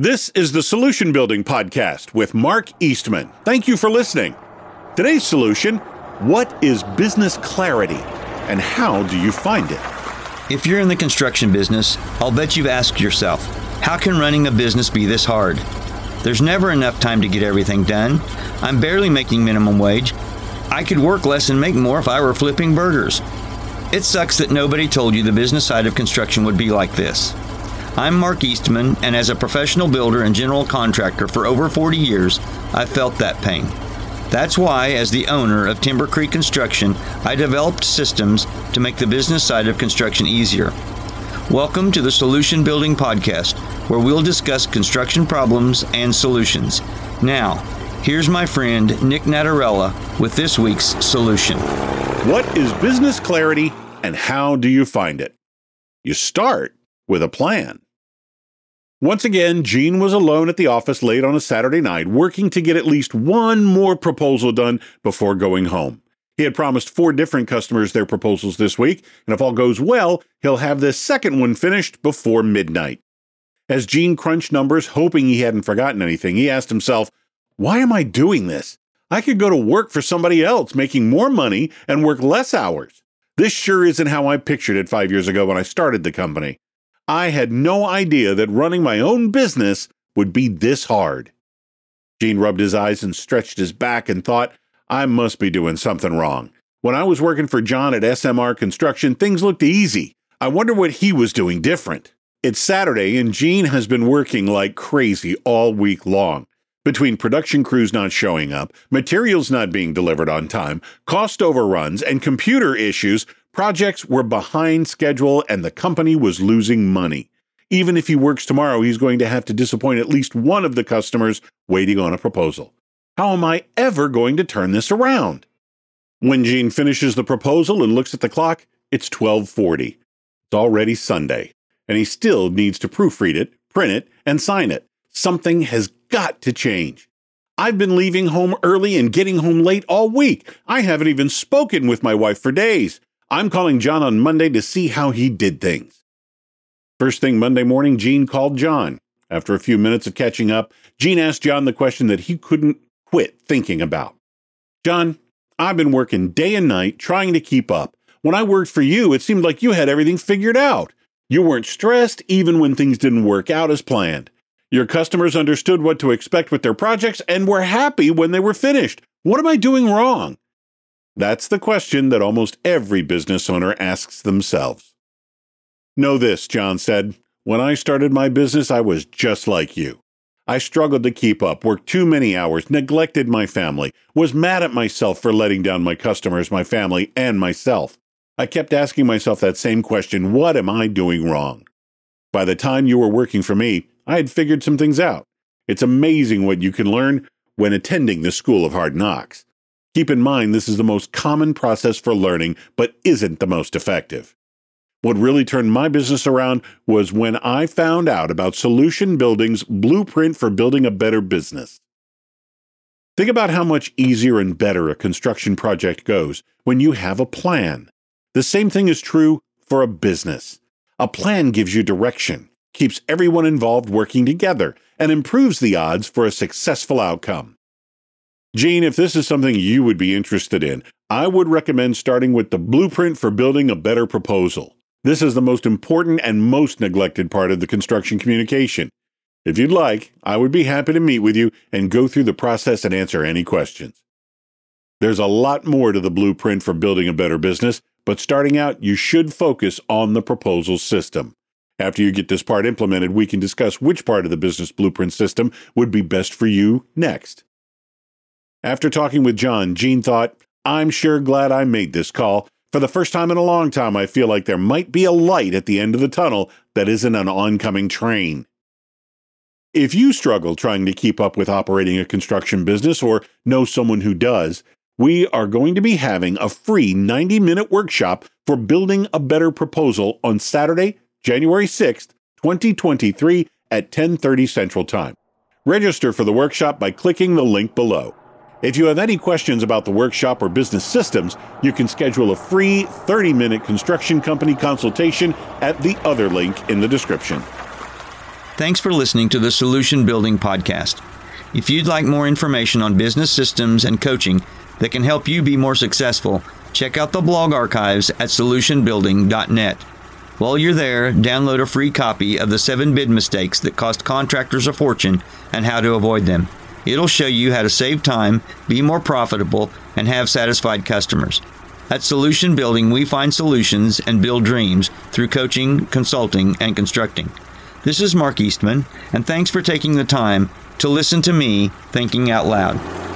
This is the Solution Building Podcast with Mark Eastman. Thank you for listening. Today's solution What is business clarity and how do you find it? If you're in the construction business, I'll bet you've asked yourself, how can running a business be this hard? There's never enough time to get everything done. I'm barely making minimum wage. I could work less and make more if I were flipping burgers. It sucks that nobody told you the business side of construction would be like this. I'm Mark Eastman, and as a professional builder and general contractor for over 40 years, I've felt that pain. That's why, as the owner of Timber Creek Construction, I developed systems to make the business side of construction easier. Welcome to the Solution Building Podcast, where we'll discuss construction problems and solutions. Now, here's my friend Nick Natarella with this week's solution. What is business clarity and how do you find it? You start with a plan. Once again, Gene was alone at the office late on a Saturday night, working to get at least one more proposal done before going home. He had promised four different customers their proposals this week, and if all goes well, he'll have this second one finished before midnight. As Gene crunched numbers, hoping he hadn't forgotten anything, he asked himself, Why am I doing this? I could go to work for somebody else, making more money and work less hours. This sure isn't how I pictured it five years ago when I started the company. I had no idea that running my own business would be this hard. Gene rubbed his eyes and stretched his back and thought, I must be doing something wrong. When I was working for John at SMR Construction, things looked easy. I wonder what he was doing different. It's Saturday, and Gene has been working like crazy all week long. Between production crews not showing up, materials not being delivered on time, cost overruns, and computer issues, Projects were behind schedule and the company was losing money. Even if he works tomorrow, he's going to have to disappoint at least one of the customers waiting on a proposal. How am I ever going to turn this around? When Gene finishes the proposal and looks at the clock, it's 12:40. It's already Sunday, and he still needs to proofread it, print it, and sign it. Something has got to change. I've been leaving home early and getting home late all week. I haven't even spoken with my wife for days. I'm calling John on Monday to see how he did things. First thing Monday morning, Gene called John. After a few minutes of catching up, Gene asked John the question that he couldn't quit thinking about. John, I've been working day and night trying to keep up. When I worked for you, it seemed like you had everything figured out. You weren't stressed even when things didn't work out as planned. Your customers understood what to expect with their projects and were happy when they were finished. What am I doing wrong? That's the question that almost every business owner asks themselves. Know this, John said. When I started my business, I was just like you. I struggled to keep up, worked too many hours, neglected my family, was mad at myself for letting down my customers, my family, and myself. I kept asking myself that same question what am I doing wrong? By the time you were working for me, I had figured some things out. It's amazing what you can learn when attending the School of Hard Knocks. Keep in mind, this is the most common process for learning, but isn't the most effective. What really turned my business around was when I found out about Solution Building's blueprint for building a better business. Think about how much easier and better a construction project goes when you have a plan. The same thing is true for a business. A plan gives you direction, keeps everyone involved working together, and improves the odds for a successful outcome. Gene, if this is something you would be interested in, I would recommend starting with the blueprint for building a better proposal. This is the most important and most neglected part of the construction communication. If you'd like, I would be happy to meet with you and go through the process and answer any questions. There's a lot more to the blueprint for building a better business, but starting out, you should focus on the proposal system. After you get this part implemented, we can discuss which part of the business blueprint system would be best for you next. After talking with John, Gene thought, I'm sure glad I made this call. For the first time in a long time, I feel like there might be a light at the end of the tunnel that isn't an oncoming train. If you struggle trying to keep up with operating a construction business or know someone who does, we are going to be having a free 90 minute workshop for building a better proposal on Saturday, January 6th, 2023 at 10:30 Central Time. Register for the workshop by clicking the link below. If you have any questions about the workshop or business systems, you can schedule a free 30 minute construction company consultation at the other link in the description. Thanks for listening to the Solution Building Podcast. If you'd like more information on business systems and coaching that can help you be more successful, check out the blog archives at solutionbuilding.net. While you're there, download a free copy of the seven bid mistakes that cost contractors a fortune and how to avoid them. It'll show you how to save time, be more profitable, and have satisfied customers. At Solution Building, we find solutions and build dreams through coaching, consulting, and constructing. This is Mark Eastman, and thanks for taking the time to listen to me thinking out loud.